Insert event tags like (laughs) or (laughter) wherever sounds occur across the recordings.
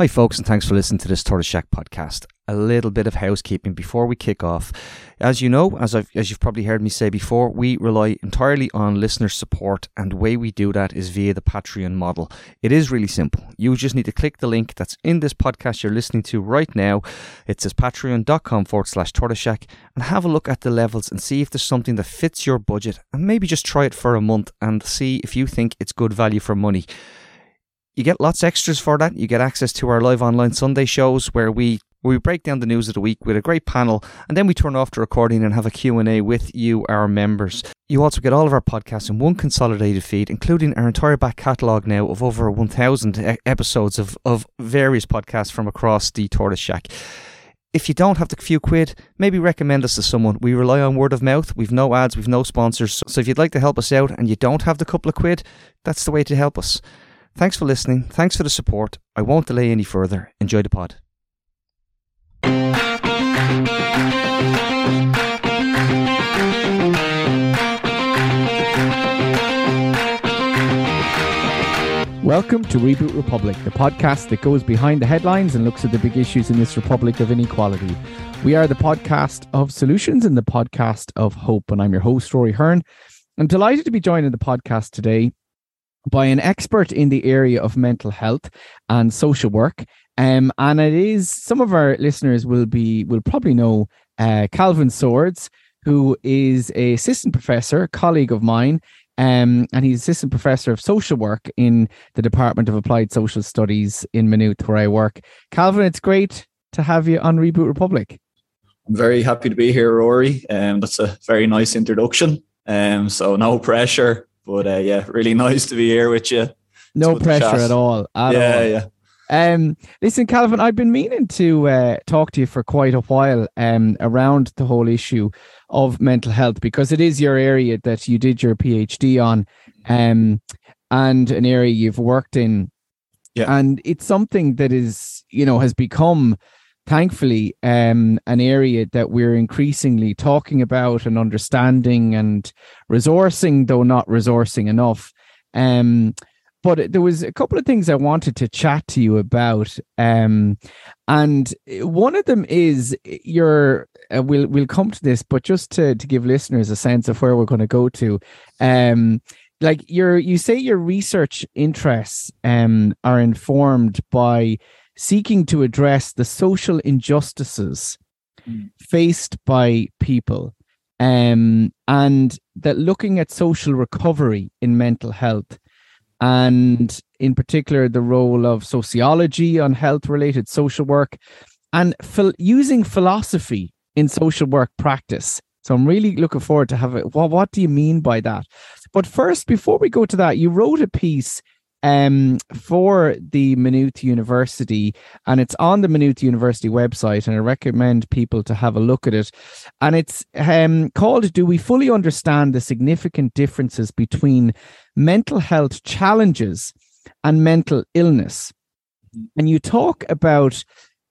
Hi, folks, and thanks for listening to this Tortoise Shack podcast. A little bit of housekeeping before we kick off. As you know, as, I've, as you've probably heard me say before, we rely entirely on listener support, and the way we do that is via the Patreon model. It is really simple. You just need to click the link that's in this podcast you're listening to right now. It says patreon.com forward slash Tortoise Shack, and have a look at the levels and see if there's something that fits your budget, and maybe just try it for a month and see if you think it's good value for money. You get lots extras for that. You get access to our live online Sunday shows where we we break down the news of the week with a great panel and then we turn off the recording and have a Q&A with you our members. You also get all of our podcasts in one consolidated feed including our entire back catalogue now of over 1000 episodes of of various podcasts from across the Tortoise Shack. If you don't have the few quid, maybe recommend us to someone. We rely on word of mouth. We've no ads, we've no sponsors. So if you'd like to help us out and you don't have the couple of quid, that's the way to help us. Thanks for listening. Thanks for the support. I won't delay any further. Enjoy the pod. Welcome to Reboot Republic, the podcast that goes behind the headlines and looks at the big issues in this republic of inequality. We are the podcast of solutions and the podcast of hope, and I'm your host, Rory Hearn. I'm delighted to be joined in the podcast today by an expert in the area of mental health and social work. Um, and it is some of our listeners will be will probably know uh, Calvin Swords, who is a assistant professor, colleague of mine, um, and he's assistant professor of social work in the Department of Applied Social Studies in Maynooth, where I work. Calvin, it's great to have you on Reboot Republic. I'm very happy to be here, Rory. Um, that's a very nice introduction. Um, so no pressure. But uh, yeah, really (laughs) nice to be here with you. No pressure at all. At yeah, all. yeah. Um, listen, Calvin, I've been meaning to uh, talk to you for quite a while um, around the whole issue of mental health because it is your area that you did your PhD on, um, and an area you've worked in. Yeah. And it's something that is, you know, has become thankfully um, an area that we're increasingly talking about and understanding and resourcing, though not resourcing enough. Um, but there was a couple of things I wanted to chat to you about, um, and one of them is your. Uh, we'll we'll come to this, but just to to give listeners a sense of where we're going to go to, um, like your you say your research interests um are informed by seeking to address the social injustices mm. faced by people um, and that looking at social recovery in mental health and in particular the role of sociology on health related social work and ph- using philosophy in social work practice so i'm really looking forward to have it well, what do you mean by that but first before we go to that you wrote a piece um, for the Maynooth University, and it's on the Maynooth University website, and I recommend people to have a look at it. And it's um, called "Do We Fully Understand the Significant Differences Between Mental Health Challenges and Mental Illness?" And you talk about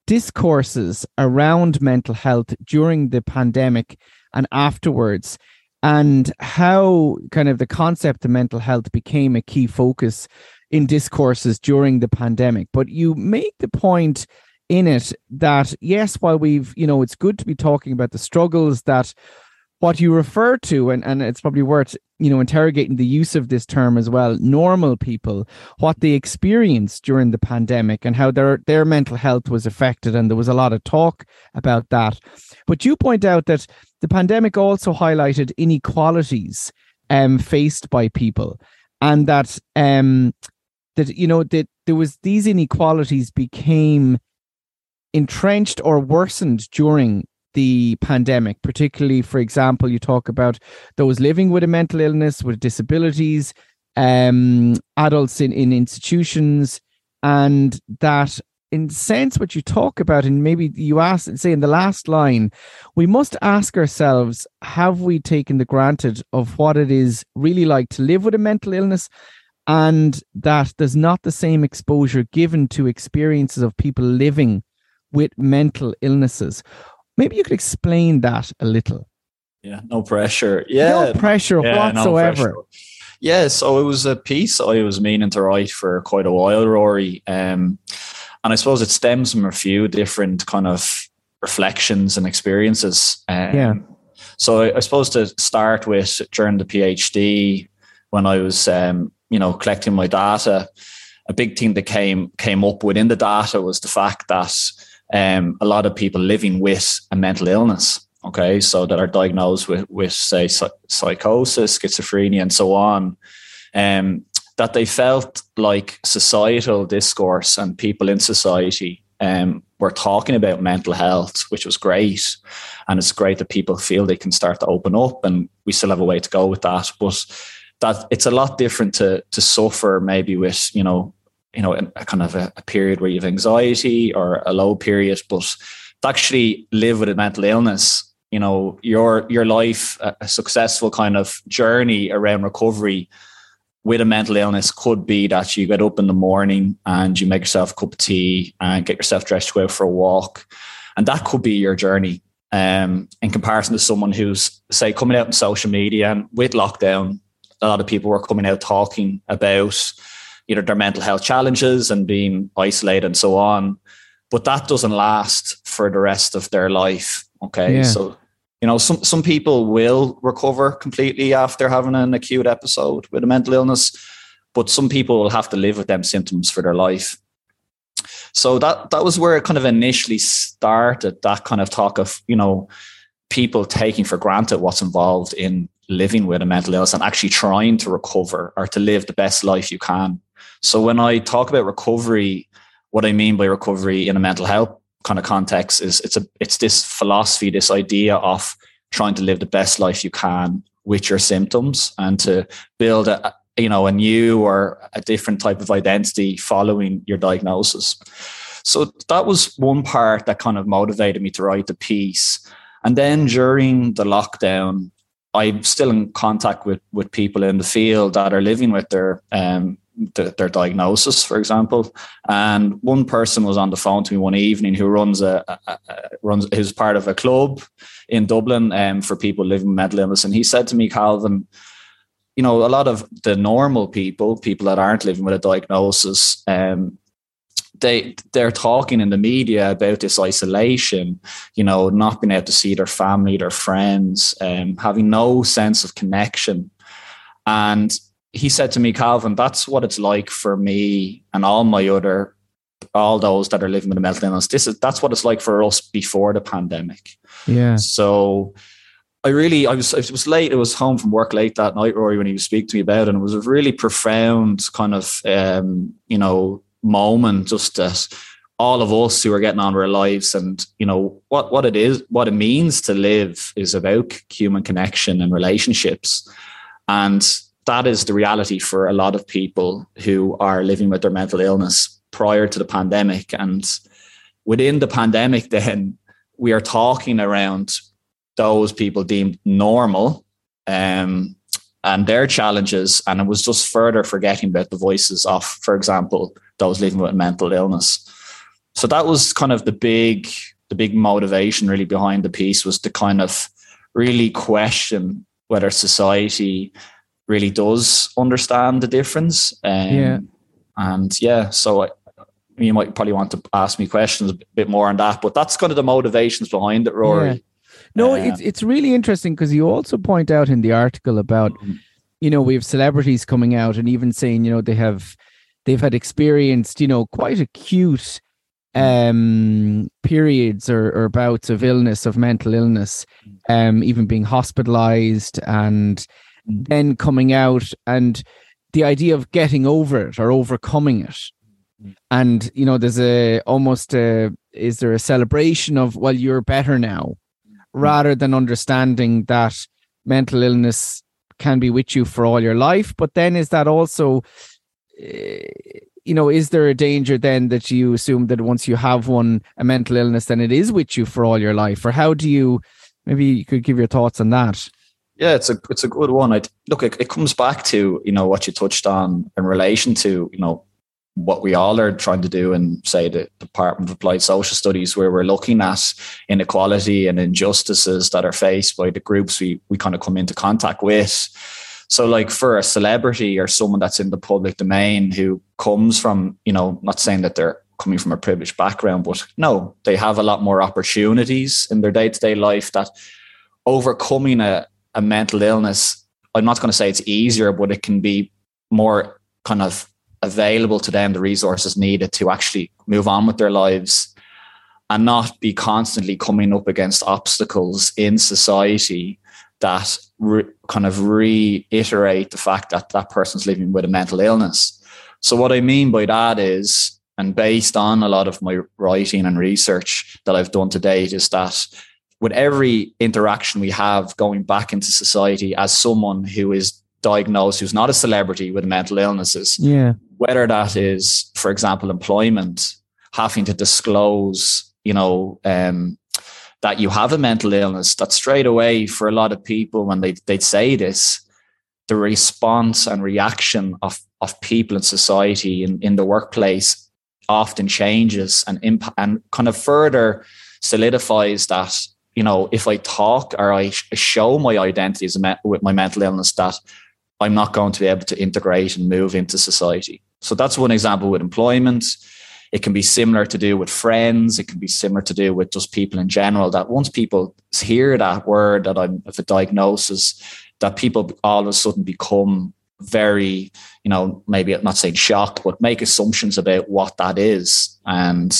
discourses around mental health during the pandemic and afterwards and how kind of the concept of mental health became a key focus in discourses during the pandemic. But you make the point in it that yes, while we've, you know, it's good to be talking about the struggles that what you refer to, and, and it's probably worth, you know, interrogating the use of this term as well, normal people, what they experienced during the pandemic and how their their mental health was affected. And there was a lot of talk about that. But you point out that the pandemic also highlighted inequalities um, faced by people and that um, that you know that there was these inequalities became entrenched or worsened during the pandemic particularly for example you talk about those living with a mental illness with disabilities um adults in, in institutions and that in sense what you talk about and maybe you ask say in the last line we must ask ourselves have we taken the granted of what it is really like to live with a mental illness and that there's not the same exposure given to experiences of people living with mental illnesses. Maybe you could explain that a little. Yeah, no pressure. Yeah, no pressure yeah, whatsoever. No pressure. Yeah, so it was a piece I was meaning to write for quite a while, Rory. Um, and I suppose it stems from a few different kind of reflections and experiences. Um, yeah. So I, I, suppose to start with during the PhD, when I was um, you know collecting my data, a big thing that came came up within the data was the fact that um, a lot of people living with a mental illness, okay, so that are diagnosed with with say psychosis, schizophrenia, and so on, um, that they felt like societal discourse and people in society um, were talking about mental health, which was great. And it's great that people feel they can start to open up, and we still have a way to go with that. But that it's a lot different to to suffer maybe with you know you know a kind of a, a period where you have anxiety or a low period, but to actually live with a mental illness you know your your life a successful kind of journey around recovery with a mental illness could be that you get up in the morning and you make yourself a cup of tea and get yourself dressed to go for a walk and that could be your journey um, in comparison to someone who's say coming out in social media and with lockdown a lot of people were coming out talking about either their mental health challenges and being isolated and so on. But that doesn't last for the rest of their life. Okay. Yeah. So, you know, some, some people will recover completely after having an acute episode with a mental illness, but some people will have to live with them symptoms for their life. So that that was where it kind of initially started, that kind of talk of, you know, people taking for granted what's involved in living with a mental illness and actually trying to recover or to live the best life you can. So when I talk about recovery, what I mean by recovery in a mental health kind of context is it's a it's this philosophy, this idea of trying to live the best life you can with your symptoms and to build a you know a new or a different type of identity following your diagnosis. So that was one part that kind of motivated me to write the piece. And then during the lockdown, I'm still in contact with with people in the field that are living with their um, the, their diagnosis, for example. And one person was on the phone to me one evening who runs a, a, a runs who's part of a club in Dublin um, for people living with mental illness, and he said to me, Calvin, you know, a lot of the normal people, people that aren't living with a diagnosis, um, they they're talking in the media about this isolation, you know, not being able to see their family, their friends, um, having no sense of connection. And he said to me, Calvin, that's what it's like for me and all my other all those that are living with a mental illness. This is that's what it's like for us before the pandemic. Yeah. So I really I was it was late. It was home from work late that night, Rory, when he was speaking to me about it. And it was a really profound kind of um, you know, moment just that all of us who are getting on with our lives and you know what what it is what it means to live is about human connection and relationships and that is the reality for a lot of people who are living with their mental illness prior to the pandemic and within the pandemic (laughs) then we are talking around those people deemed normal um, and their challenges and it was just further forgetting about the voices of for example those living with mental illness. So that was kind of the big the big motivation really behind the piece was to kind of really question whether society really does understand the difference. Um, yeah. And yeah, so I, you might probably want to ask me questions a bit more on that, but that's kind of the motivations behind it, Rory. Yeah. No, uh, it's it's really interesting because you also point out in the article about, mm-hmm. you know, we have celebrities coming out and even saying, you know, they have they've had experienced, you know, quite acute um periods or, or bouts of illness of mental illness um even being hospitalized and Mm. then coming out and the idea of getting over it or overcoming it. Mm. And you know there's a almost a is there a celebration of well you're better now mm. rather than understanding that mental illness can be with you for all your life. But then is that also eh, you know, is there a danger then that you assume that once you have one, a mental illness, then it is with you for all your life? Or how do you, maybe you could give your thoughts on that? Yeah, it's a it's a good one. I look, it, it comes back to you know what you touched on in relation to you know what we all are trying to do in say the Department of Applied Social Studies, where we're looking at inequality and injustices that are faced by the groups we we kind of come into contact with so, like for a celebrity or someone that's in the public domain who comes from, you know, not saying that they're coming from a privileged background, but no, they have a lot more opportunities in their day to day life that overcoming a, a mental illness. I'm not going to say it's easier, but it can be more kind of available to them, the resources needed to actually move on with their lives and not be constantly coming up against obstacles in society that re- kind of reiterate the fact that that person's living with a mental illness. So, what I mean by that is, and based on a lot of my writing and research that I've done to date, is that with every interaction we have going back into society as someone who is diagnosed, who's not a celebrity with mental illnesses, yeah. whether that is, for example, employment, having to disclose, you know, um, that you have a mental illness, that straight away for a lot of people when they they say this, the response and reaction of of people in society in, in the workplace often changes and imp- and kind of further solidifies that you know if I talk or I show my identity as me- with my mental illness that I'm not going to be able to integrate and move into society. So that's one example with employment. It can be similar to do with friends. It can be similar to do with just people in general. That once people hear that word that I'm of a diagnosis, that people all of a sudden become very, you know, maybe I'm not saying shocked, but make assumptions about what that is. And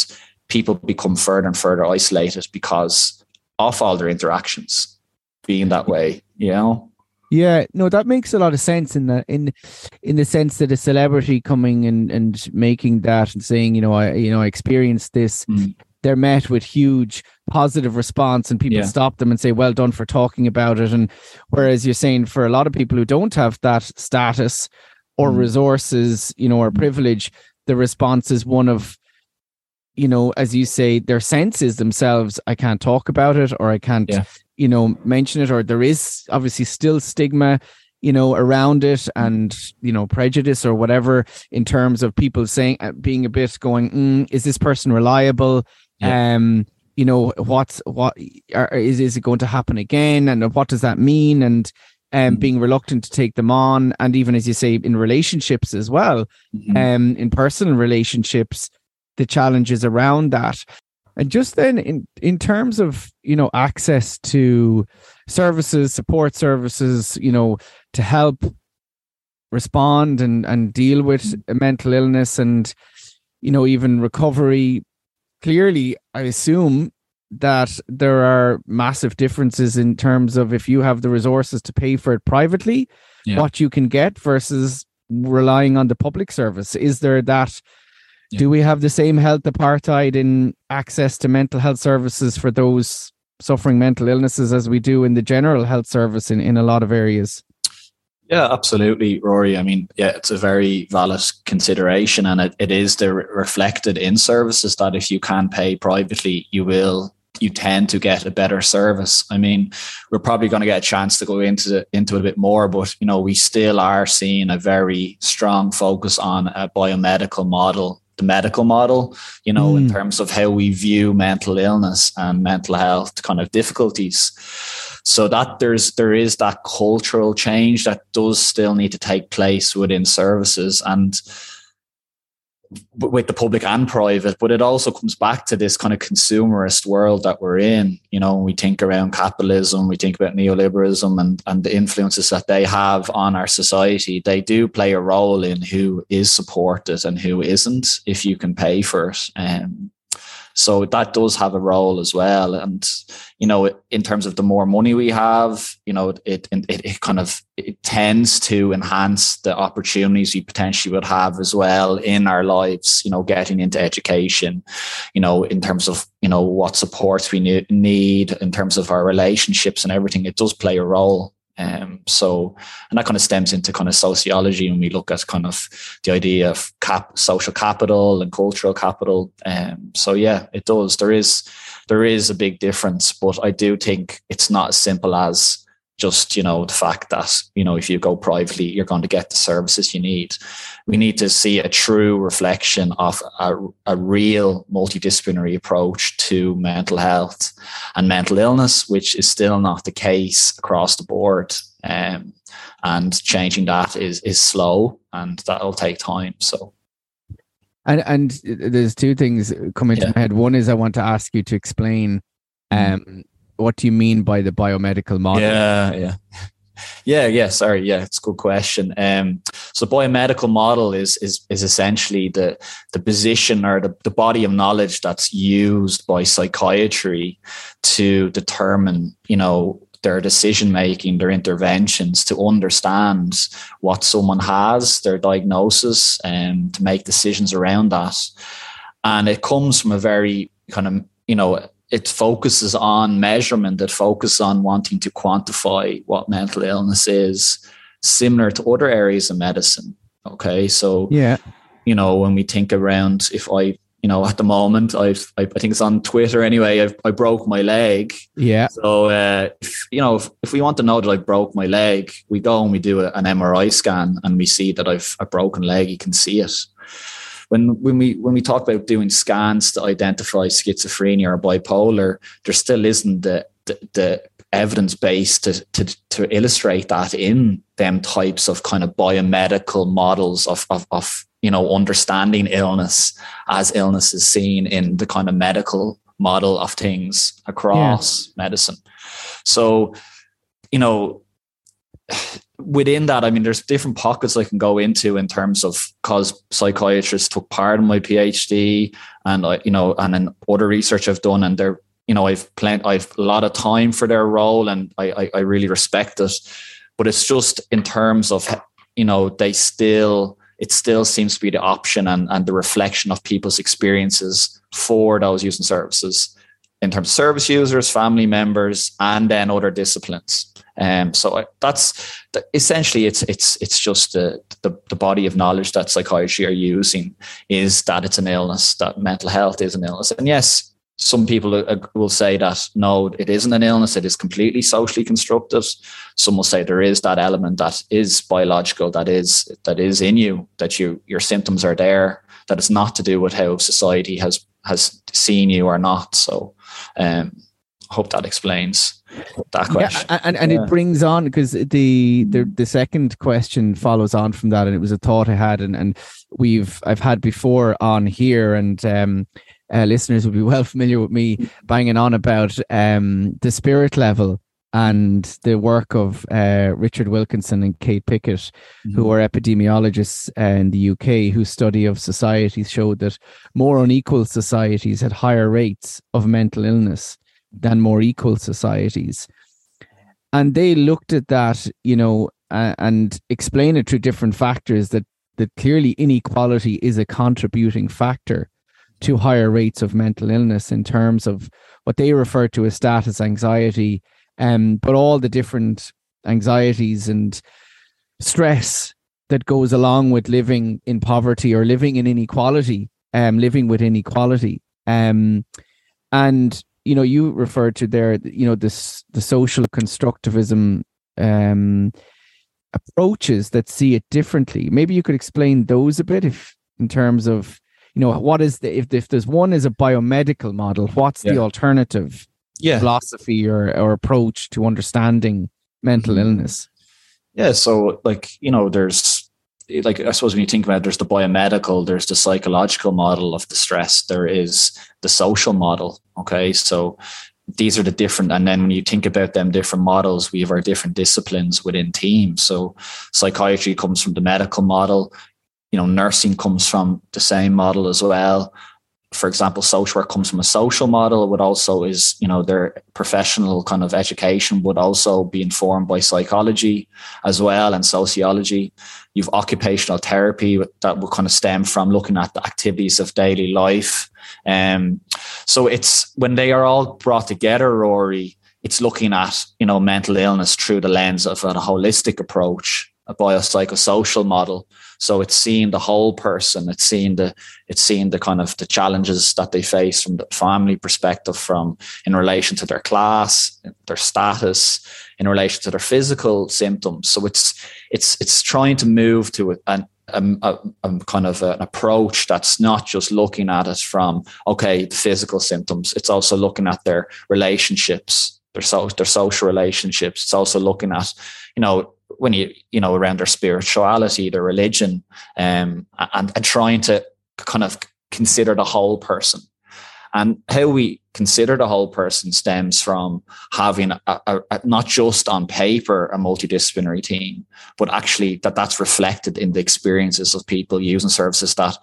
people become further and further isolated because of all their interactions being that way, you know? Yeah, no, that makes a lot of sense in the in in the sense that a celebrity coming and and making that and saying, you know, I you know, I experienced this. Mm. They're met with huge positive response, and people yeah. stop them and say, "Well done for talking about it." And whereas you're saying for a lot of people who don't have that status or mm. resources, you know, or privilege, the response is one of you know, as you say, their senses themselves, I can't talk about it or I can't, yeah you know mention it or there is obviously still stigma you know around it and you know prejudice or whatever in terms of people saying uh, being a bit going mm, is this person reliable yeah. um you know what's what are, is is it going to happen again and what does that mean and um mm-hmm. being reluctant to take them on and even as you say in relationships as well mm-hmm. um in personal relationships the challenges around that and just then, in in terms of you know access to services, support services, you know, to help respond and and deal with a mental illness and you know even recovery. Clearly, I assume that there are massive differences in terms of if you have the resources to pay for it privately, yeah. what you can get versus relying on the public service. Is there that yeah. Do we have the same health apartheid in access to mental health services for those suffering mental illnesses as we do in the general health service in, in a lot of areas? Yeah, absolutely, Rory. I mean, yeah, it's a very valid consideration, and it, it is the re- reflected in services that if you can pay privately, you will you tend to get a better service. I mean, we're probably going to get a chance to go into the, into it a bit more, but you know, we still are seeing a very strong focus on a biomedical model the medical model, you know, mm. in hmm. terms of how we view mental illness and mental health kind of difficulties. So that there's there is that cultural change that does still need to take place within services and with the public and private, but it also comes back to this kind of consumerist world that we're in. You know, we think around capitalism, we think about neoliberalism and, and the influences that they have on our society. They do play a role in who is supported and who isn't, if you can pay for it. Um, so that does have a role as well. And, you know, in terms of the more money we have, you know, it, it, it kind of, it tends to enhance the opportunities we potentially would have as well in our lives, you know, getting into education, you know, in terms of, you know, what supports we need in terms of our relationships and everything. It does play a role. Um, so, and that kind of stems into kind of sociology when we look at kind of the idea of cap, social capital and cultural capital. Um, so yeah, it does. There is there is a big difference, but I do think it's not as simple as just you know the fact that you know if you go privately you're going to get the services you need we need to see a true reflection of a, a real multidisciplinary approach to mental health and mental illness which is still not the case across the board um, and changing that is is slow and that'll take time so And and there's two things coming yeah. to my head. One is I want to ask you to explain mm-hmm. um, what do you mean by the biomedical model? Yeah, yeah. Yeah, yeah, sorry. Yeah, it's a good question. Um, so biomedical model is is is essentially the the position or the, the body of knowledge that's used by psychiatry to determine, you know, their decision making, their interventions to understand what someone has, their diagnosis, and um, to make decisions around that. And it comes from a very kind of, you know, it focuses on measurement, it focuses on wanting to quantify what mental illness is, similar to other areas of medicine. Okay. So, yeah, you know, when we think around if I you know, at the moment, I've, I, I think it's on Twitter anyway. I've, I broke my leg. Yeah. So, uh, if, you know, if, if we want to know that I broke my leg, we go and we do a, an MRI scan and we see that I've a broken leg. You can see it. When, when we when we talk about doing scans to identify schizophrenia or bipolar, there still isn't the the, the evidence base to, to to illustrate that in them types of kind of biomedical models of of, of you know, understanding illness as illness is seen in the kind of medical model of things across yeah. medicine. So, you know, within that, I mean, there's different pockets I can go into in terms of because psychiatrists took part in my PhD and I, you know, and then other research I've done and they're, you know, I've plenty, I've a lot of time for their role and I, I, I really respect it. But it's just in terms of, you know, they still, it still seems to be the option and, and the reflection of people's experiences for those using services in terms of service users, family members, and then other disciplines. Um, so that's essentially it's it's it's just the, the, the body of knowledge that psychiatry are using is that it's an illness, that mental health is an illness, and yes, some people will say that no, it isn't an illness; it is completely socially constructed. Some will say there is that element that is biological, that is that is in you, that you your symptoms are there, that it's not to do with how society has has seen you or not. So, um, hope that explains that question. Yeah, and and yeah. it brings on because the, the the second question follows on from that, and it was a thought I had, and and we've I've had before on here, and um uh, listeners will be (laughs) well familiar with me banging on about um, the spirit level and the work of uh, Richard Wilkinson and Kate Pickett, mm-hmm. who are epidemiologists in the UK, whose study of societies showed that more unequal societies had higher rates of mental illness than more equal societies. And they looked at that, you know, uh, and explained it through different factors that that clearly inequality is a contributing factor to higher rates of mental illness in terms of what they refer to as status anxiety, um, but all the different anxieties and stress that goes along with living in poverty or living in inequality, um, living with inequality. Um, and you know, you referred to there, you know, this the social constructivism um, approaches that see it differently. Maybe you could explain those a bit, if in terms of you know what is the if, if there's one is a biomedical model what's yeah. the alternative yeah. philosophy or, or approach to understanding mental mm-hmm. illness yeah so like you know there's like i suppose when you think about it, there's the biomedical there's the psychological model of the stress there is the social model okay so these are the different and then when you think about them different models we have our different disciplines within teams so psychiatry comes from the medical model you know, nursing comes from the same model as well. For example, social work comes from a social model, would also is, you know, their professional kind of education would also be informed by psychology as well and sociology. You've occupational therapy that will kind of stem from looking at the activities of daily life. Um, so it's when they are all brought together, Rory, it's looking at, you know, mental illness through the lens of a holistic approach, a biopsychosocial model so it's seeing the whole person. It's seeing the it's seeing the kind of the challenges that they face from the family perspective, from in relation to their class, their status, in relation to their physical symptoms. So it's it's it's trying to move to an a, a, a, kind of an approach that's not just looking at it from okay the physical symptoms it's also looking at their relationships their so their social relationships it's also looking at you know when you you know around their spirituality, their religion, um, and and trying to kind of consider the whole person. And how we consider the whole person stems from having a, a, a, not just on paper a multidisciplinary team, but actually that that's reflected in the experiences of people using services that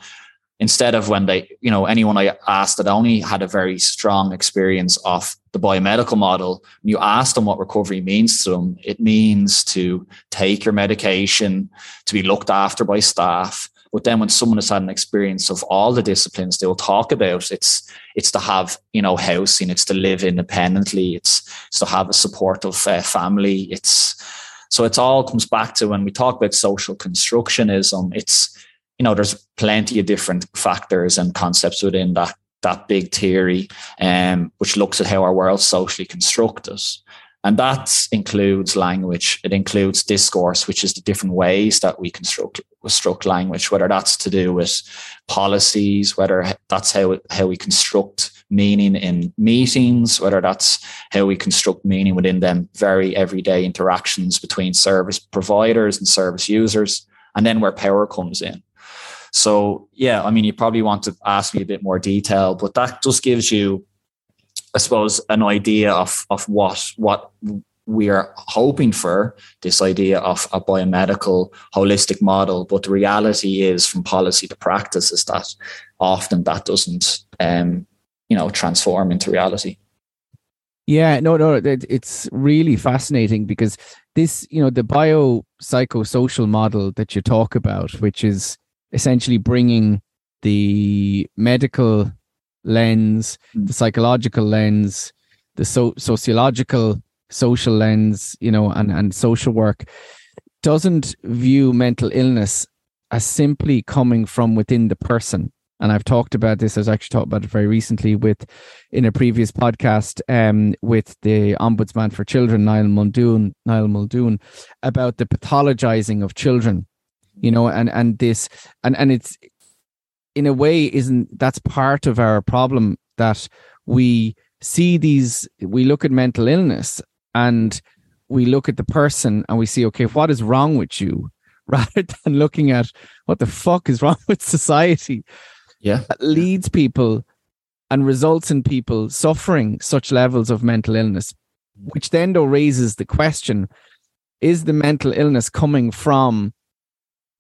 instead of when they, you know, anyone I asked that only had a very strong experience of the biomedical model, when you ask them what recovery means to them, it means to take your medication, to be looked after by staff. But then when someone has had an experience of all the disciplines they'll talk about, it's it's to have, you know, housing, it's to live independently, it's, it's to have a supportive uh, family. It's so it all comes back to when we talk about social constructionism, it's you know, there's plenty of different factors and concepts within that that big theory, um, which looks at how our world's socially constructed. And that includes language. It includes discourse, which is the different ways that we construct, construct language, whether that's to do with policies, whether that's how, how we construct meaning in meetings, whether that's how we construct meaning within them very everyday interactions between service providers and service users, and then where power comes in. So yeah, I mean, you probably want to ask me a bit more detail, but that just gives you, I suppose, an idea of of what what we are hoping for this idea of a biomedical holistic model. But the reality is from policy to practice is that often that doesn't um, you know transform into reality. Yeah no no it's really fascinating because this you know the biopsychosocial model that you talk about which is essentially bringing the medical lens, the psychological lens, the so- sociological, social lens, you know, and, and social work doesn't view mental illness as simply coming from within the person. And I've talked about this. I was actually talked about it very recently with in a previous podcast um, with the Ombudsman for Children, Niall Muldoon, Niall Muldoon, about the pathologizing of children you know and and this and and it's in a way isn't that's part of our problem that we see these we look at mental illness and we look at the person and we see okay what is wrong with you? (laughs) Rather than looking at what the fuck is wrong (laughs) with society. Yeah. That leads people and results in people suffering such levels of mental illness which then though raises the question is the mental illness coming from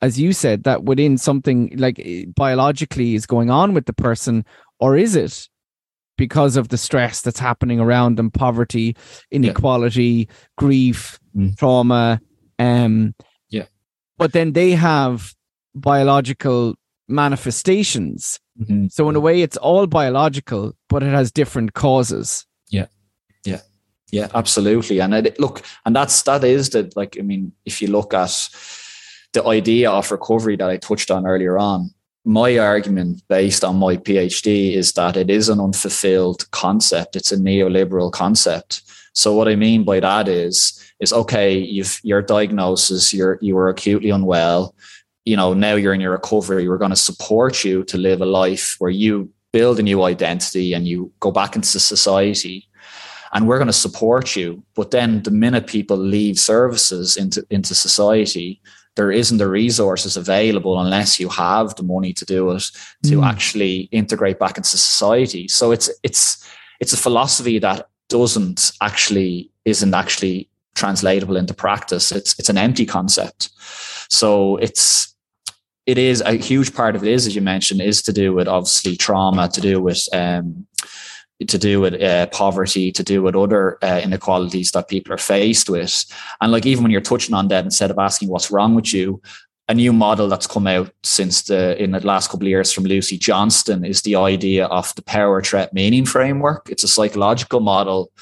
as you said, that within something like eh, biologically is going on with the person, or is it because of the stress that's happening around them, poverty, inequality, yeah. grief, mm. trauma? Um, yeah. But then they have biological manifestations. Mm-hmm. So in a way, it's all biological, but it has different causes. Yeah. Yeah. Yeah, absolutely. And it, look, and that's that is that, like. I mean, if you look at the idea of recovery that I touched on earlier on, my argument based on my PhD is that it is an unfulfilled concept. It's a neoliberal concept. So what I mean by that is, is okay, you've your diagnosis, you're you were acutely unwell. You know, now you're in your recovery. We're going to support you to live a life where you build a new identity and you go back into society and we're going to support you. But then the minute people leave services into, into society, there isn't the resources available unless you have the money to do it to mm. actually integrate back into society. So it's it's it's a philosophy that doesn't actually isn't actually translatable into practice. It's it's an empty concept. So it's it is a huge part of it is as you mentioned is to do with obviously trauma to do with um, to do with uh, poverty, to do with other uh, inequalities that people are faced with. And like even when you're touching on that, instead of asking what's wrong with you, a new model that's come out since the in the last couple of years from Lucy Johnstone is the idea of the power threat meaning framework. It's a psychological model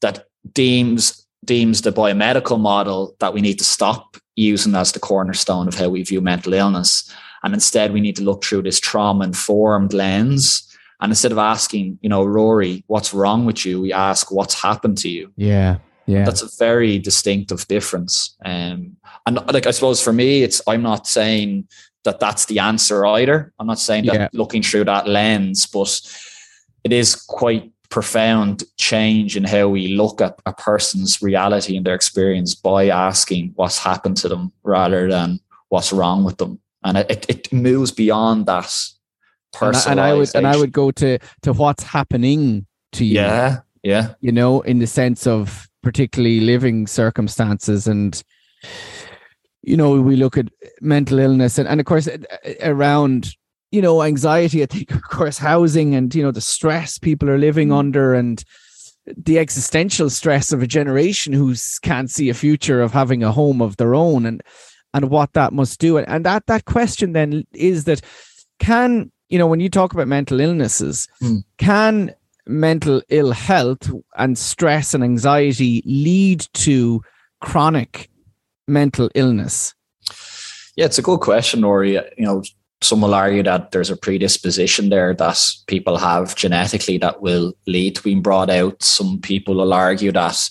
that deems deems the biomedical model that we need to stop using as the cornerstone of how we view mental illness. And instead we need to look through this trauma informed lens and instead of asking, you know, Rory, what's wrong with you? We ask, what's happened to you? Yeah. Yeah. That's a very distinctive difference. Um, and like, I suppose for me, it's, I'm not saying that that's the answer either. I'm not saying that yeah. looking through that lens, but it is quite profound change in how we look at a person's reality and their experience by asking what's happened to them rather than what's wrong with them. And it, it moves beyond that and, I would and I would go to to what's happening to you. Yeah, yeah. You know, in the sense of particularly living circumstances and you know we look at mental illness and, and of course around you know anxiety i think (laughs) of course housing and you know the stress people are living mm. under and the existential stress of a generation who can't see a future of having a home of their own and and what that must do and that that question then is that can you know when you talk about mental illnesses mm. can mental ill health and stress and anxiety lead to chronic mental illness yeah it's a good question Rory you know some will argue that there's a predisposition there that people have genetically that will lead to being brought out. Some people will argue that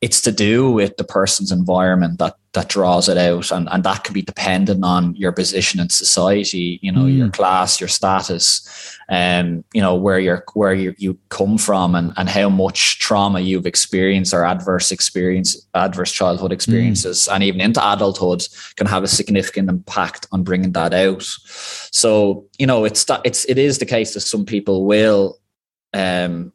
it's to do with the person's environment that that draws it out and, and that can be dependent on your position in society you know mm. your class your status and um, you know where you're where you, you come from and, and how much trauma you've experienced or adverse experience adverse childhood experiences mm. and even into adulthood can have a significant impact on bringing that out so you know it's that it's it is the case that some people will um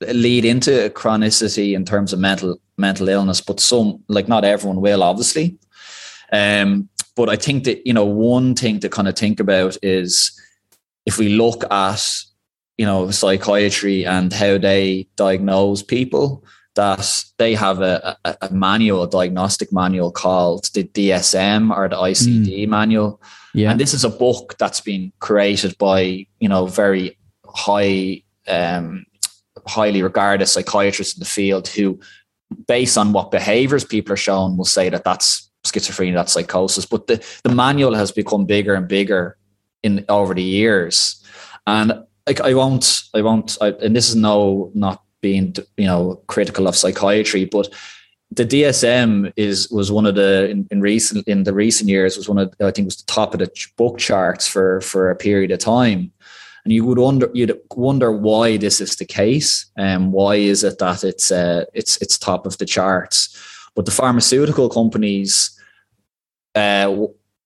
lead into chronicity in terms of mental mental illness, but some like not everyone will obviously. Um, but I think that you know one thing to kind of think about is if we look at you know psychiatry and how they diagnose people, that they have a, a, a manual, a diagnostic manual called the DSM or the ICD mm. manual. Yeah. And this is a book that's been created by, you know, very high um, highly regarded psychiatrists in the field who, based on what behaviors people are shown, will say that that's schizophrenia, that's psychosis. But the, the manual has become bigger and bigger in over the years. And like I won't, I won't, I, and this is no not being you know critical of psychiatry, but the DSM is was one of the in, in, recent in the recent years was one of I think was the top of the book charts for for a period of time and you would wonder you'd wonder why this is the case and um, why is it that it's uh, it's it's top of the charts but the pharmaceutical companies uh,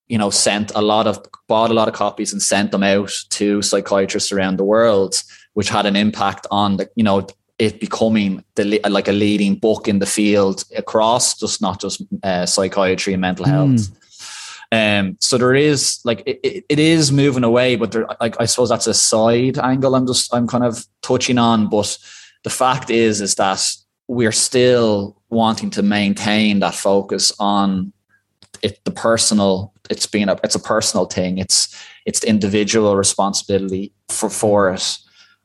you know sent a lot of bought a lot of copies and sent them out to psychiatrists around the world which had an impact on the you know it becoming the like a leading book in the field across just not just uh, psychiatry and mental health mm. Um, so there is like it, it is moving away, but there, like I suppose that's a side angle. I'm just I'm kind of touching on, but the fact is is that we're still wanting to maintain that focus on it, the personal. It's being a it's a personal thing. It's it's the individual responsibility for for it,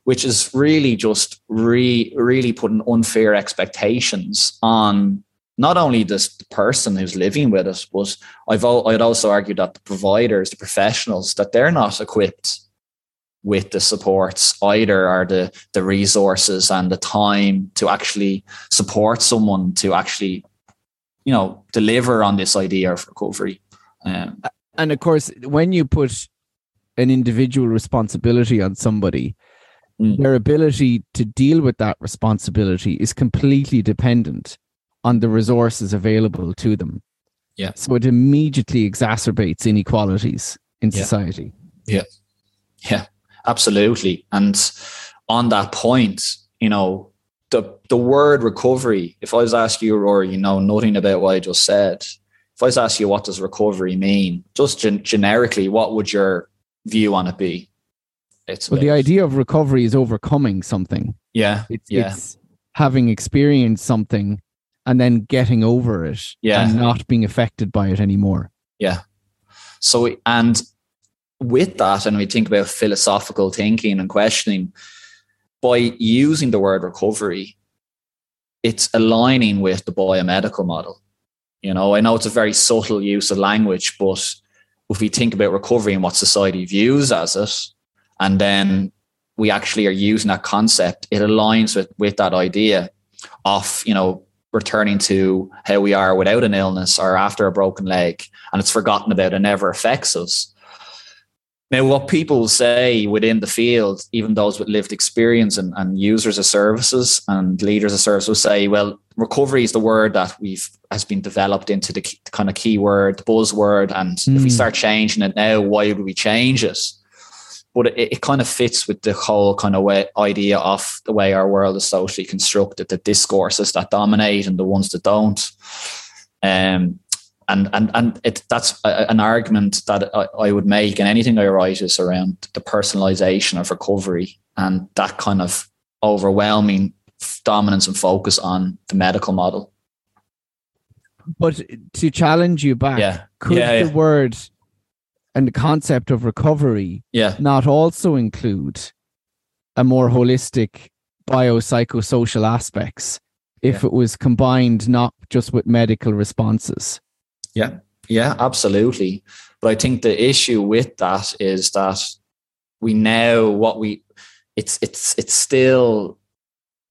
which is really just re, really putting unfair expectations on not only this person who's living with us, but I've I'd also argue that the providers, the professionals, that they're not equipped with the supports either, or the the resources and the time to actually support someone to actually, you know, deliver on this idea of recovery. Um, and of course, when you put an individual responsibility on somebody, mm. their ability to deal with that responsibility is completely dependent on the resources available to them. Yeah. So it immediately exacerbates inequalities in yeah. society. Yeah. Yeah, absolutely. And on that point, you know, the the word recovery, if I was ask you, or you know, nothing about what I just said, if I was ask you what does recovery mean, just gen- generically, what would your view on it be? It's well, the idea of recovery is overcoming something. Yeah. It's, yeah. it's having experienced something and then getting over it yeah. and not being affected by it anymore. Yeah. So, and with that, and we think about philosophical thinking and questioning, by using the word recovery, it's aligning with the biomedical model. You know, I know it's a very subtle use of language, but if we think about recovery and what society views as it, and then we actually are using that concept, it aligns with with that idea of you know returning to how we are without an illness or after a broken leg and it's forgotten about and never affects us. Now, what people say within the field, even those with lived experience and, and users of services and leaders of services will say, well, recovery is the word that we've has been developed into the, key, the kind of keyword, the buzzword. And mm. if we hmm. start changing it now, why would we change it? But it, it kind of fits with the whole kind of way idea of the way our world is socially constructed, the discourses that dominate and the ones that don't. Um, and and and it, that's a, an argument that I, I, would make, and anything I write is around the personalization of recovery and that kind of overwhelming dominance and focus on the medical model. But to challenge you back, yeah. could yeah, the word and the concept of recovery yeah. not also include a more holistic biopsychosocial aspects if it was combined not just with medical responses? Yeah, yeah, absolutely. But I think the issue with that is that we know what we it's it's it's still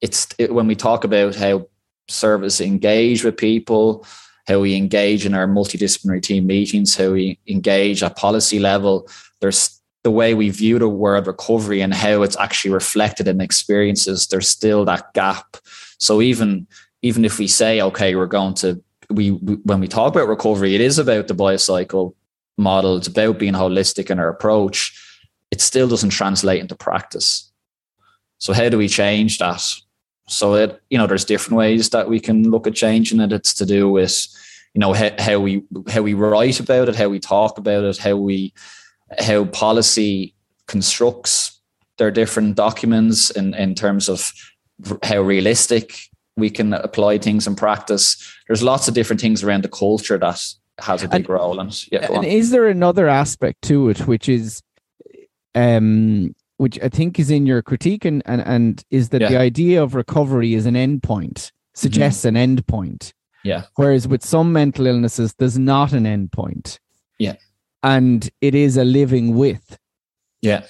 it's it, when we talk about how service engage with people how we engage in our multidisciplinary team meetings, how we engage at policy level. There's the way we view the word recovery and how it's actually reflected in experiences. There's still that gap. So even even if we say, okay, we're going to we, we when we talk about recovery, it is about the biocycle model. It's about being holistic in our approach. It still doesn't translate into practice. So how do we change that? So it, you know, there's different ways that we can look at changing it. It's to do with, you know, how, how we how we write about it, how we talk about it, how we how policy constructs their different documents in, in terms of how realistic we can apply things in practice. There's lots of different things around the culture that has a big and, role in. Yeah, and is there another aspect to it which is um which I think is in your critique, and and, and is that yeah. the idea of recovery is an endpoint, suggests mm-hmm. an endpoint. Yeah. Whereas with some mental illnesses, there's not an endpoint. Yeah. And it is a living with. Yeah.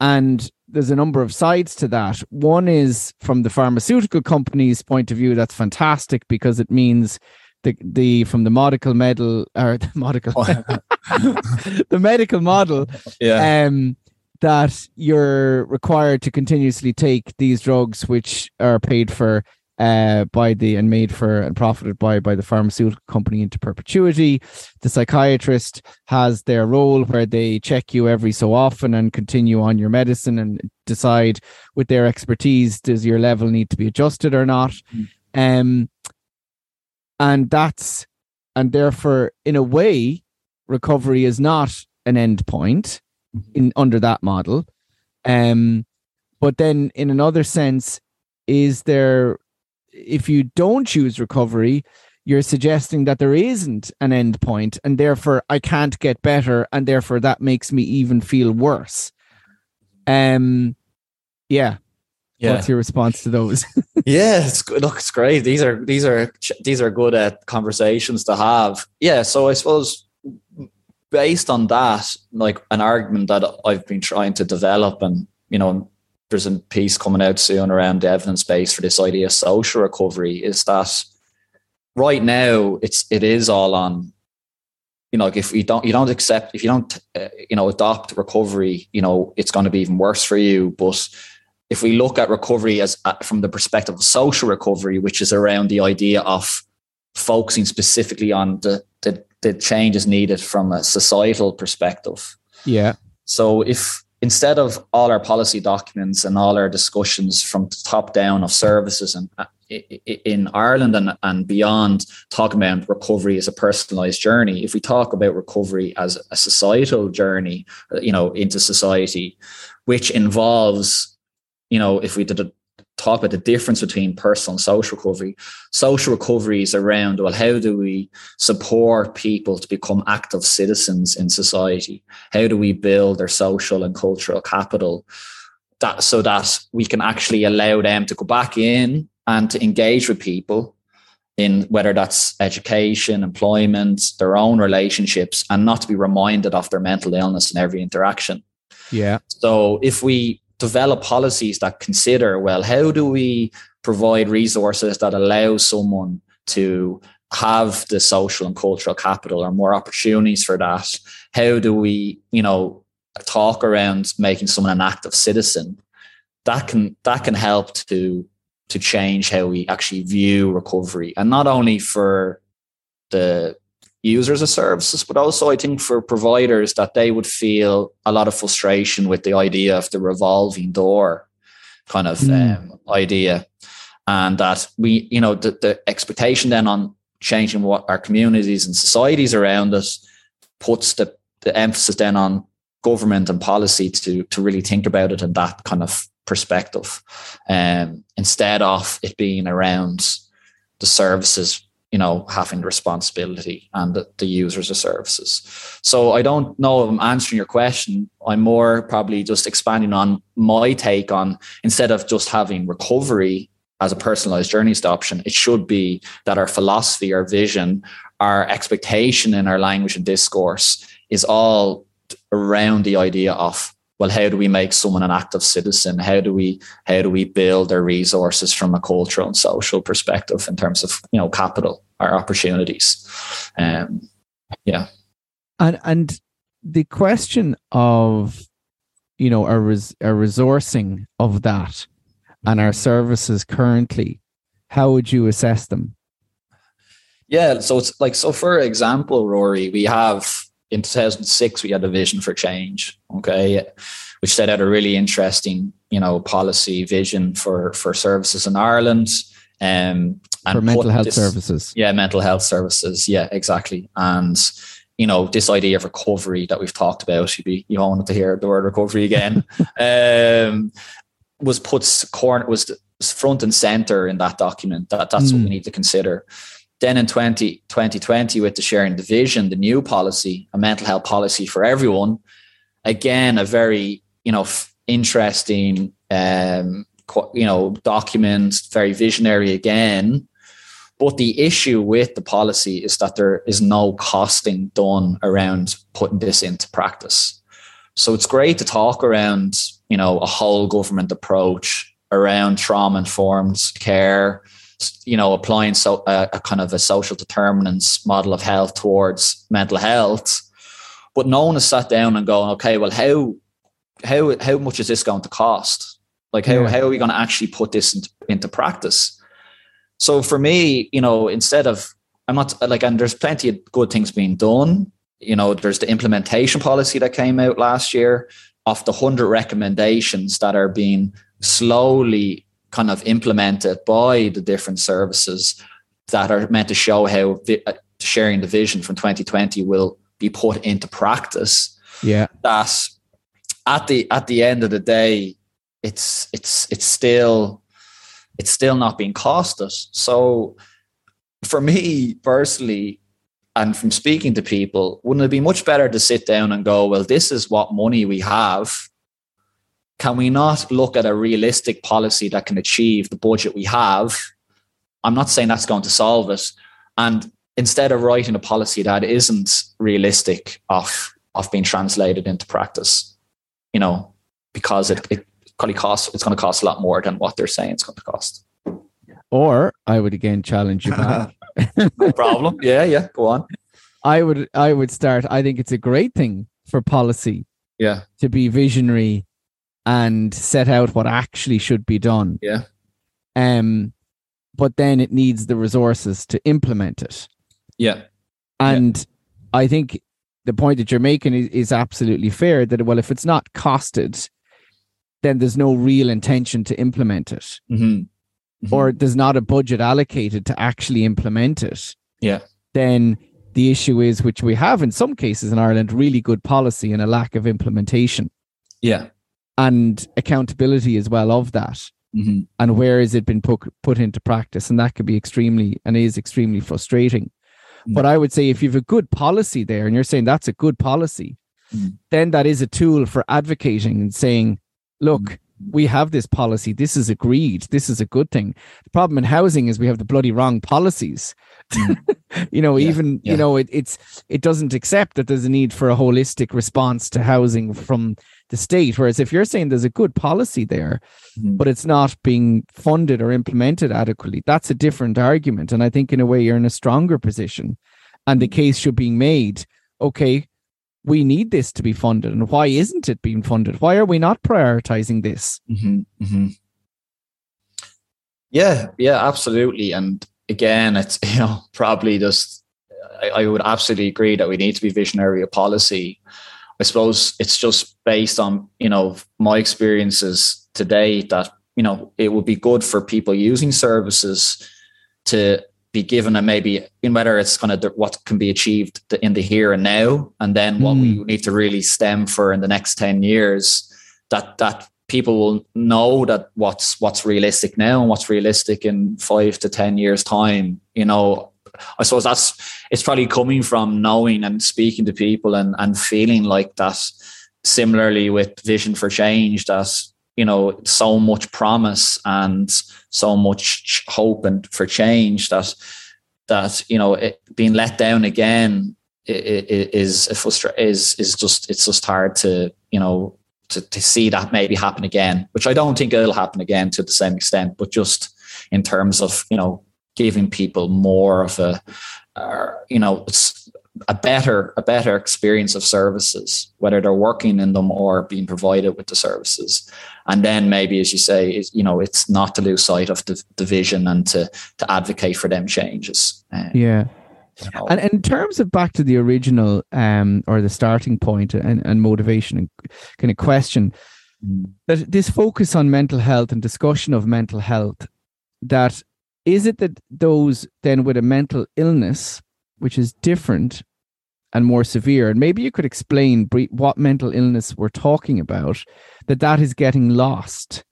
And there's a number of sides to that. One is from the pharmaceutical company's point of view, that's fantastic because it means the the from the medical medal or (laughs) the medical (laughs) (laughs) the medical model. Yeah. Um that you're required to continuously take these drugs, which are paid for uh, by the and made for and profited by by the pharmaceutical company into perpetuity. The psychiatrist has their role where they check you every so often and continue on your medicine and decide with their expertise does your level need to be adjusted or not. Mm. Um, and that's and therefore, in a way, recovery is not an end point in under that model. Um, but then in another sense, is there if you don't choose recovery, you're suggesting that there isn't an end point and therefore I can't get better and therefore that makes me even feel worse. Um yeah. Yeah. What's your response to those? (laughs) yeah, it's good. Look, it's great. These are these are these are good at uh, conversations to have. Yeah, so I suppose based on that, like an argument that I've been trying to develop, and you know, there's a piece coming out soon around the evidence base for this idea of social recovery, is that right now it's it is all on you know, like if you don't, you don't accept, if you don't, uh, you know, adopt recovery, you know, it's going to be even worse for you. But if we look at recovery as uh, from the perspective of social recovery, which is around the idea of focusing specifically on the the the change is needed from a societal perspective. Yeah. So if instead of all our policy documents and all our discussions from the top down of services and uh, in Ireland and, and beyond talking about recovery as a personalized journey, if we talk about recovery as a societal journey, uh, you know, into society, which involves, you know, if we did a talk about the difference between personal and social recovery. Social recovery is around, well, how do we support people to become active citizens in society? How do we build their social and cultural capital that so that we can actually allow them to go back in and to engage with people in whether that's education, employment, their own relationships, and not to be reminded of their mental illness in every interaction. Yeah. So if we develop policies that consider well how do we provide resources that allow someone to have the social and cultural capital or more opportunities for that? How do we you know talk around making someone an active citizen? That can that can help to to change how we actually view recovery and not only for the users of services, but also I think for providers that they would feel a lot of frustration with the idea of the revolving door kind of mm. um, idea. And that we, you know, the, the expectation then on changing what our communities and societies around us puts the, the emphasis then on government and policy to to really think about it in that kind of perspective um, instead of it being around the services you know having the responsibility and the, the users of services. So i don't know if i'm answering your question. I'm more probably just expanding on my take on instead of just having recovery as a personalized journey option it should be that our philosophy our vision our expectation in our language and discourse is all around the idea of well how do we make someone an active citizen? How do we how do we build our resources from a cultural and social perspective in terms of you know capital our opportunities? Um yeah. And and the question of you know our res- our resourcing of that and our services currently how would you assess them? Yeah so it's like so for example rory we have in 2006 we had a vision for change okay which set out a really interesting you know policy vision for for services in ireland um, and for mental health this, services yeah mental health services yeah exactly and you know this idea of recovery that we've talked about you be you all wanted to hear the word recovery again (laughs) um, was put corner was front and center in that document that that's mm. what we hmm. need to consider then in 20, 2020, with the Sharing the Vision, the new policy, a mental health policy for everyone, again, a very, you know, f- interesting, um, you know, document, very visionary again. But the issue with the policy is that there is no costing done around putting this into practice. So it's great to talk around, you know, a whole government approach around trauma informed care, you know, applying so uh, a kind of a social determinants model of health towards mental health, but no one has sat down and gone, okay, well, how how how much is this going to cost? Like, how yeah. how are we going to actually put this into, into practice? So for me, you know, instead of I'm not like, and there's plenty of good things being done. You know, there's the implementation policy that came out last year of the hundred recommendations that are being slowly kind of implemented by the different services that are meant to show how vi- uh, sharing the vision from 2020 will be put into practice. Yeah. That at the at the end of the day, it's it's it's still it's still not being costed. So for me personally, and from speaking to people, wouldn't it be much better to sit down and go, well, this is what money we have can we not look at a realistic policy that can achieve the budget we have? I'm not saying that's going to solve it. And instead of writing a policy that isn't realistic of of being translated into practice, you know, because it, it probably costs it's going to cost a lot more than what they're saying it's going to cost. Or I would again challenge you back. (laughs) no problem. Yeah, yeah. Go on. I would I would start. I think it's a great thing for policy. Yeah. To be visionary and set out what actually should be done. Yeah. Um, but then it needs the resources to implement it. Yeah. And yeah. I think the point that you're making is, is absolutely fair that, well, if it's not costed, then there's no real intention to implement it. Mm-hmm. Mm-hmm. Or there's not a budget allocated to actually implement it. Yeah. Then the issue is, which we have in some cases in Ireland, really good policy and a lack of implementation. Yeah and accountability as well of that. Mm-hmm. And where has it been put put into practice? And that could be extremely and is extremely frustrating. Mm-hmm. But I would say if you have a good policy there, and you're saying that's a good policy, mm-hmm. then that is a tool for advocating and saying, look, mm-hmm. we have this policy. This is agreed. This is a good thing. The problem in housing is we have the bloody wrong policies. Mm-hmm. (laughs) you know, yeah, even yeah. you know, it, it's it doesn't accept that there's a need for a holistic response to housing from the state. Whereas if you're saying there's a good policy there, mm-hmm. but it's not being funded or implemented adequately, that's a different argument. And I think in a way you're in a stronger position. And the case should be made, okay, we need this to be funded. And why isn't it being funded? Why are we not prioritizing this? Mm-hmm. mm-hmm. Yeah, yeah, absolutely. And again, it's (laughs) you know, probably just I, I would absolutely agree that we need to be visionary of policy. I suppose it's just based on you know my experiences today that you know it would be good for people using services to be given a maybe in whether it's kind of what can be achieved in the here and now and then what mm. we hmm. need to really stem for in the next 10 years that that people will know that what's what's realistic now and what's realistic in five to ten years time you know i suppose that's it's probably coming from knowing and speaking to people and and feeling like that. Similarly with vision for change that you know so much promise and so much hope and for change that that you know it, being let down again is a frustra- is is just it's just hard to you know to, to see that maybe happen again which i don't think it'll happen again to the same extent but just in terms of you know giving people more of a uh, you know a better a better experience of services whether they're working in them or being provided with the services and then maybe as you say you know it's not to lose sight of the, the vision and to to advocate for them changes um, yeah you know. and in terms of back to the original um or the starting point and, and motivation and kind of question mm. that this focus on mental health and discussion of mental health that is it that those then with a mental illness which is different and more severe. And maybe you could explain what mental illness we're talking about, that that is getting lost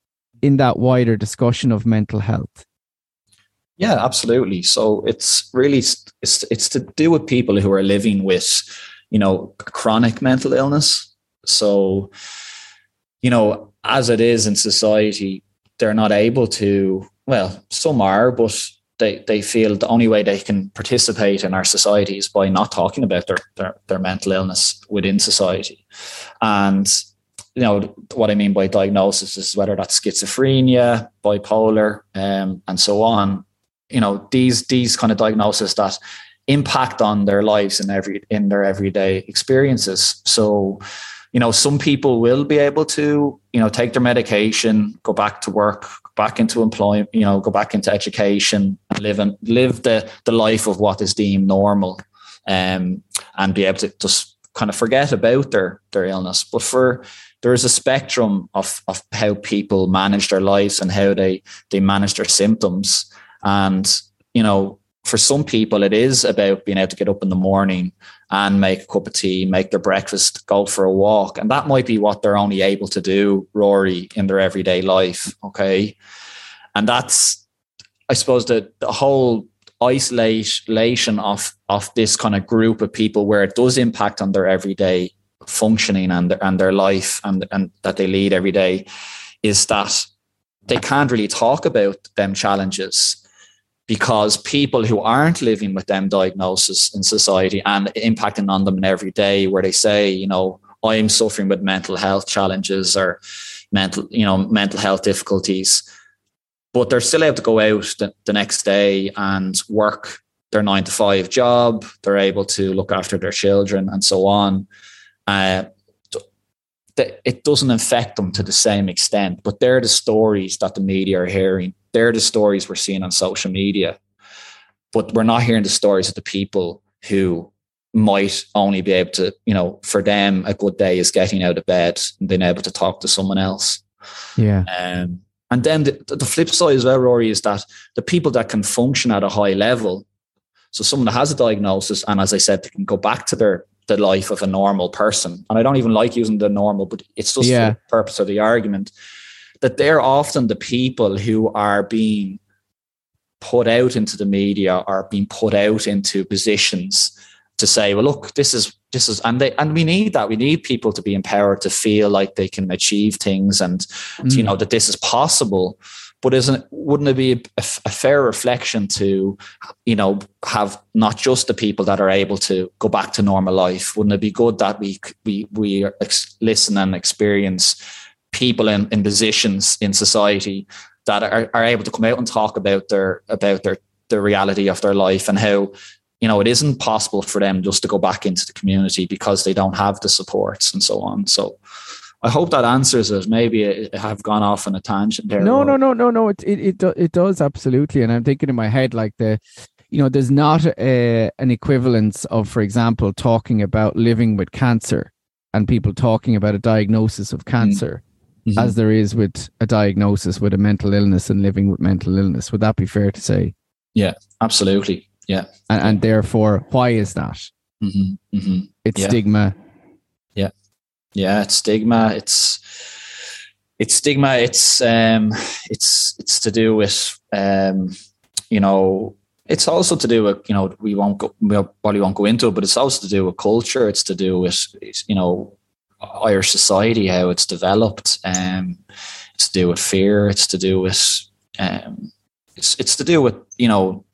in that wider discussion of mental health. Yeah, absolutely. So it's really it's it's to do with people who are living with, you know, chronic mental illness. So, you know, as it is in society, they're not able to. Well, some are, but they they feel the only way they can participate in our society is by not talking about their their, their mental illness within society and you know what I mean by diagnosis is whether that's schizophrenia, bipolar, um, and so on. You know these these kind of diagnoses that impact on their lives in every in their everyday experiences. So, you know, some people will be able to you know take their medication, go back to work, back into employment, you know, go back into education, live and live the the life of what is deemed normal, um, and be able to just kind of forget about their their illness. But for there is a spectrum of of how people manage their lives and how they they manage their symptoms, and you know, for some people, it is about being able to get up in the morning and make a cup of tea, make their breakfast, go for a walk. And that might be what they're only able to do, Rory, in their everyday life. Okay. And that's, I suppose, the, the whole isolation of, of this kind of group of people where it does impact on their everyday functioning and their, and their life and, and that they lead every day is that they can't really talk about them challenges because people who aren't living with them diagnosis in society and impacting on them every day where they say you know i'm suffering with mental health challenges or mental you know mental health difficulties but they're still able to go out the, the next day and work their nine to five job. They're able to look after their children and so on. Uh, it doesn't affect them to the same extent but they're the stories that the media are hearing they're the stories we're seeing on social media. But we're not hearing the stories of the people who might only be able to, you know, for them, a good day is getting out of bed and being able to talk to someone else. Yeah. Um, and then the, the flip side as well, Rory, is that the people that can function at a high level, so someone that has a diagnosis, and as I said, they can go back to their the life of a normal person. And I don't even like using the normal, but it's just yeah. the purpose of the argument that they're often the people who are being put out into the media or being put out into positions to say, well, look, this is this is and they and we need that. We need people to be empowered to feel like they can achieve things and mm. you know that this is possible. But isn't wouldn't it be a, a, fair reflection to, you know, have not just the people that are able to go back to normal life? Wouldn't it be good that we we we listen and experience people in, in positions in society that are, are able to come out and talk about their about their the reality of their life and how you know it isn't possible for them just to go back into the community because they don't have the supports and so on so I hope that answers it. Maybe I have gone off on a tangent there. No, no, no, no, no. It, it it it does absolutely. And I'm thinking in my head like the, you know, there's not a, an equivalence of, for example, talking about living with cancer and people talking about a diagnosis of cancer mm-hmm. as there is with a diagnosis with a mental illness and living with mental illness. Would that be fair to say? Yeah, absolutely. Yeah. And, and therefore, why is that? Mm-hmm. Mm-hmm. It's yeah. stigma. Yeah. Yeah, it's stigma. It's it's stigma. It's um it's it's to do with um you know it's also to do with you know we won't go we probably won't go into it, but it's also to do with culture. It's to do with you know Irish society, how it's developed. Um, it's to do with fear. It's to do with um, it's it's to do with you know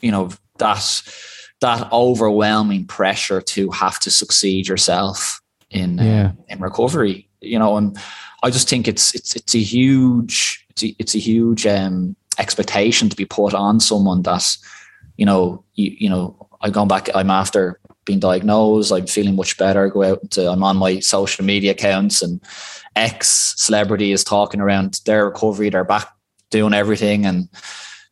you know that that overwhelming pressure to have to succeed yourself in yeah. uh, in recovery. You know, and I just think it's it's it's a huge it's a, it's a huge um, expectation to be put on someone that you know you, you know I gone back I'm after being diagnosed I'm feeling much better go out to I'm on my social media accounts and ex celebrity is talking around their recovery they're back doing everything and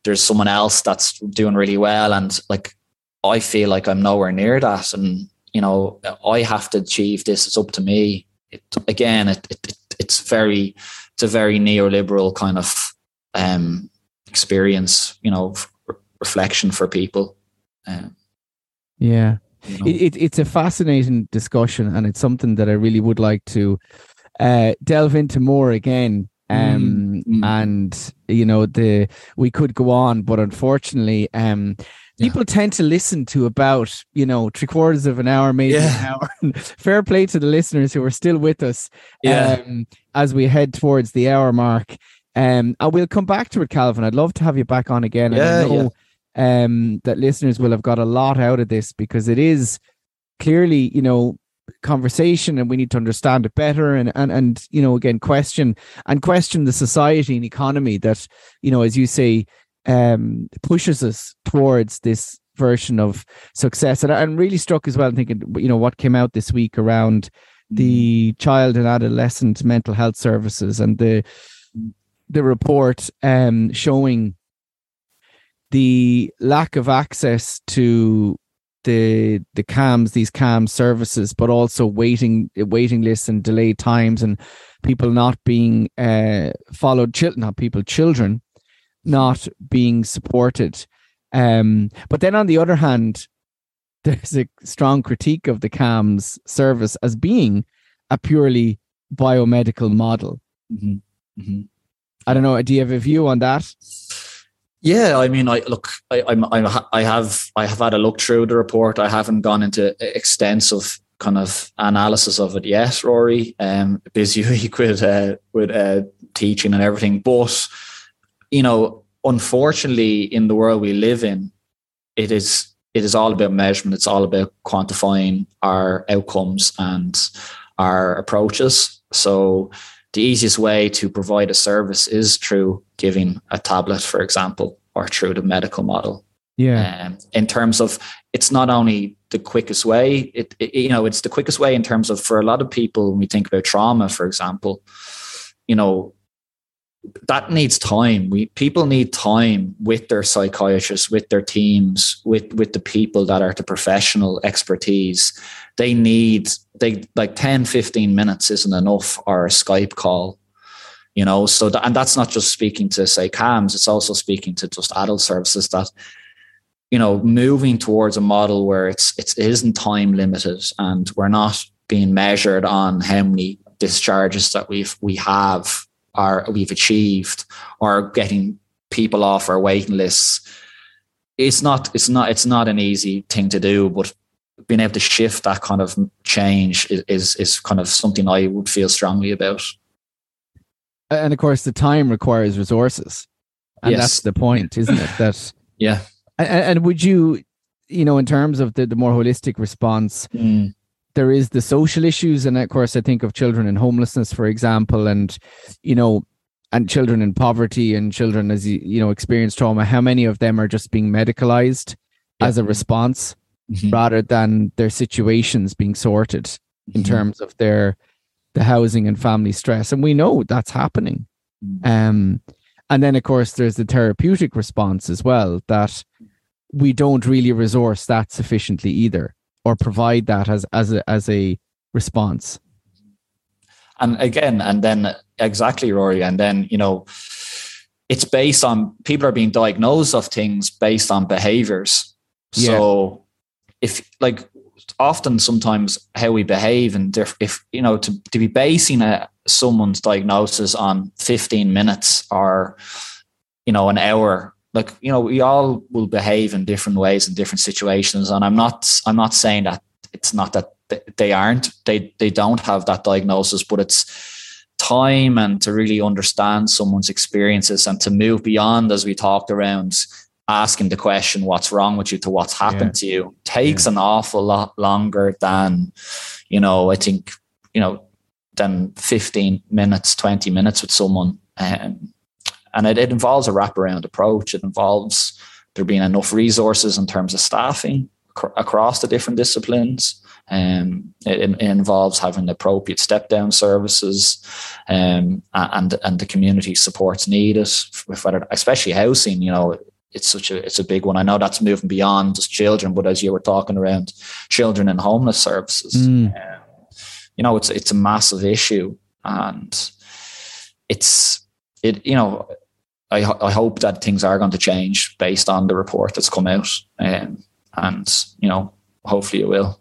there's someone else that's doing really well and like I feel like I'm nowhere near that and you know I have to achieve this it's up to me it, again it, it, it's very it's a very neoliberal kind of um experience, you know, reflection for people. Um, yeah. You know. it, it, it's a fascinating discussion and it's something that I really would like to uh, delve into more again. Um, mm, and you know, the we could go on, but unfortunately, um, people yeah. tend to listen to about you know three quarters of an hour maybe yeah. an hour (laughs) fair play to the listeners who are still with us yeah. um, as we head towards the hour mark um, we'll come back to it, Calvin. I'd love to have you back on again. Yeah, I know yeah. Um, that listeners will have got a lot out of this because it is clearly, you know, conversation and we need to understand it better and and and you know again question and question the society and economy that you know as you say um pushes us towards this version of success and i'm really struck as well thinking you know what came out this week around the mm. child and adolescent mental health services and the the report um, showing the lack of access to the the CAMHS, these cam services, but also waiting waiting lists and delayed times, and people not being uh, followed. Children, not people, children, not being supported. Um, but then on the other hand, (laughs) there's a strong critique of the CAMHS service as being a purely biomedical model. Mm-hmm. Mm-hmm. I don't know. Do you have a view on that? Yeah, I mean, I look, I, I'm, I'm, I have, I have had a look through the report. I haven't gone into extensive kind of analysis of it yet, Rory. Um, busy (laughs) week with uh, with uh, teaching and everything, but you know, unfortunately, in the world we live in, it is it is all about measurement. It's all about quantifying our outcomes and our approaches. So the easiest way to provide a service is through giving a tablet, for example, or through the medical model. Yeah. Um, in terms of, it's not only the quickest way, it, it, you know, it's the quickest way in terms of for a lot of people when we think about trauma, for example, you know, that needs time. We people need time with their psychiatrists, with their teams, with with the people that are the professional expertise. They need they like 10, 15 minutes isn't enough or a Skype call. You know, so that, and that's not just speaking to say CAMHS, it's also speaking to just adult services that you know, moving towards a model where it's it's it isn't time limited and we're not being measured on how many discharges that we've we have are we've achieved or getting people off our waiting lists it's not it's not it's not an easy thing to do but being able to shift that kind of change is is, is kind of something i would feel strongly about. And of course the time requires resources. And yes. that's the point isn't it? That (laughs) yeah. And, and, would you you know in terms of the, the more holistic response mm there is the social issues and of course i think of children in homelessness for example and you know and children in poverty and children as you, you know experience trauma how many of them are just being medicalized yeah. as a response mm-hmm. rather than their situations being sorted mm-hmm. in terms of their the housing and family stress and we know that's happening mm-hmm. um and then of course there's the therapeutic response as well that we don't really resource that sufficiently either or provide that as as a, as a response and again and then exactly rory and then you know it's based on people are being diagnosed of things based on behaviors yeah. so if like often sometimes how we behave and if you know to, to be basing a, someone's diagnosis on 15 minutes or you know an hour like you know we all will behave in different ways in different situations and i'm not i'm not saying that it's not that they aren't they they don't have that diagnosis but it's time and to really understand someone's experiences and to move beyond as we talked around asking the question what's wrong with you to what's happened yeah. to you takes yeah. an awful lot longer than you know i think you know than 15 minutes 20 minutes with someone um, and it, it involves a wraparound approach it involves there being enough resources in terms of staffing cr- across the different disciplines um, it, it, involves having the appropriate step down services um, and and the community supports needed, whether especially housing. You know, it's such a it's a big one. I know that's moving beyond just children, but as you were talking around children and homeless services, mm. um, you know, it's it's a massive issue, and it's it you know. I, I hope that things are going to change based on the report that's come out, um, and you know, hopefully it will.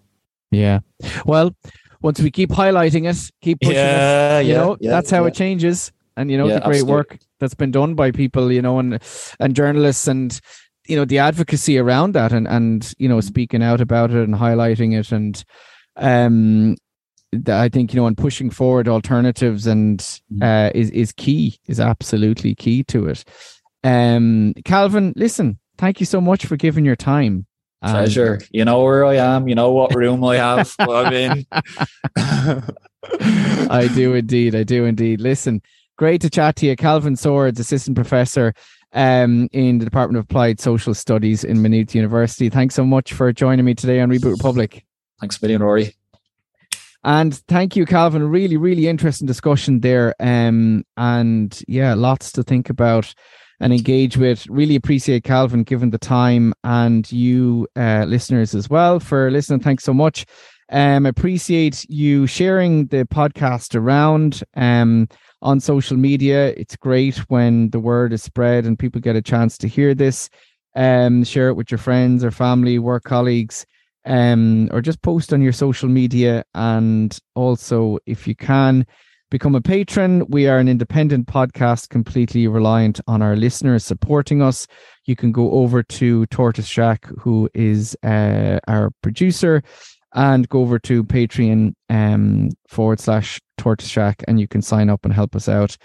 Yeah. Well, once we keep highlighting it, keep pushing yeah, it, you yeah, know, yeah, that's how yeah. it changes. And you know, the great absolutely. work that's been done by people, you know, and and journalists and you know, the advocacy around that and and you know, speaking out about it and highlighting it and um I think you know, and pushing forward alternatives and mm. uh, is is key, is absolutely key to it. Um, Calvin, listen, thank you so much for giving your time. Pleasure. you know where I am. You know what room I have. I'm in. (laughs) (laughs) I do indeed. I do indeed. Listen, great to chat to you, Calvin Swords, assistant professor um, in the Department of Applied Social Studies in Maynooth University. Thanks so much for joining me today on Reboot Republic. Thanks a million, Rory. And thank you, Calvin. Really, really interesting discussion there. Um, and yeah, lots to think about and engage with. Really appreciate Calvin given the time and you uh, listeners as well for listening. Thanks so much. Um, appreciate you sharing the podcast around um, on social media. It's great when the word is spread and people get a chance to hear this. Um, share it with your friends or family, work colleagues, um, or just post on your social media. And also, if you can, become a patron. We are an independent podcast, completely reliant on our listeners supporting us. You can go over to Tortoise Shack, who is uh, our producer, and go over to Patreon um, forward slash Tortoise Shack, and you can sign up and help us out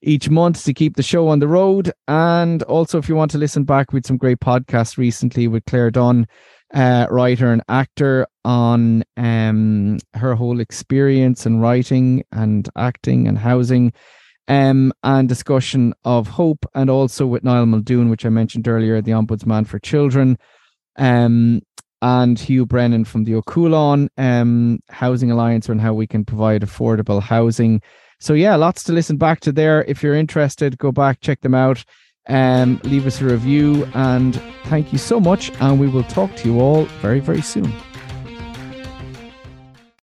each month to keep the show on the road. And also, if you want to listen back with some great podcasts recently with Clare Dunne uh, writer and actor on um, her whole experience in writing and acting and housing um, and discussion of hope and also with Niall Muldoon, which I mentioned earlier, the Ombudsman for Children, um, and Hugh Brennan from the Ó Cualann um, Housing Alliance and how we can provide affordable housing. So yeah, lots to listen back to there. If you're interested, go back, check them out. Um, leave us a review and thank you so much. And we will talk to you all very, very soon.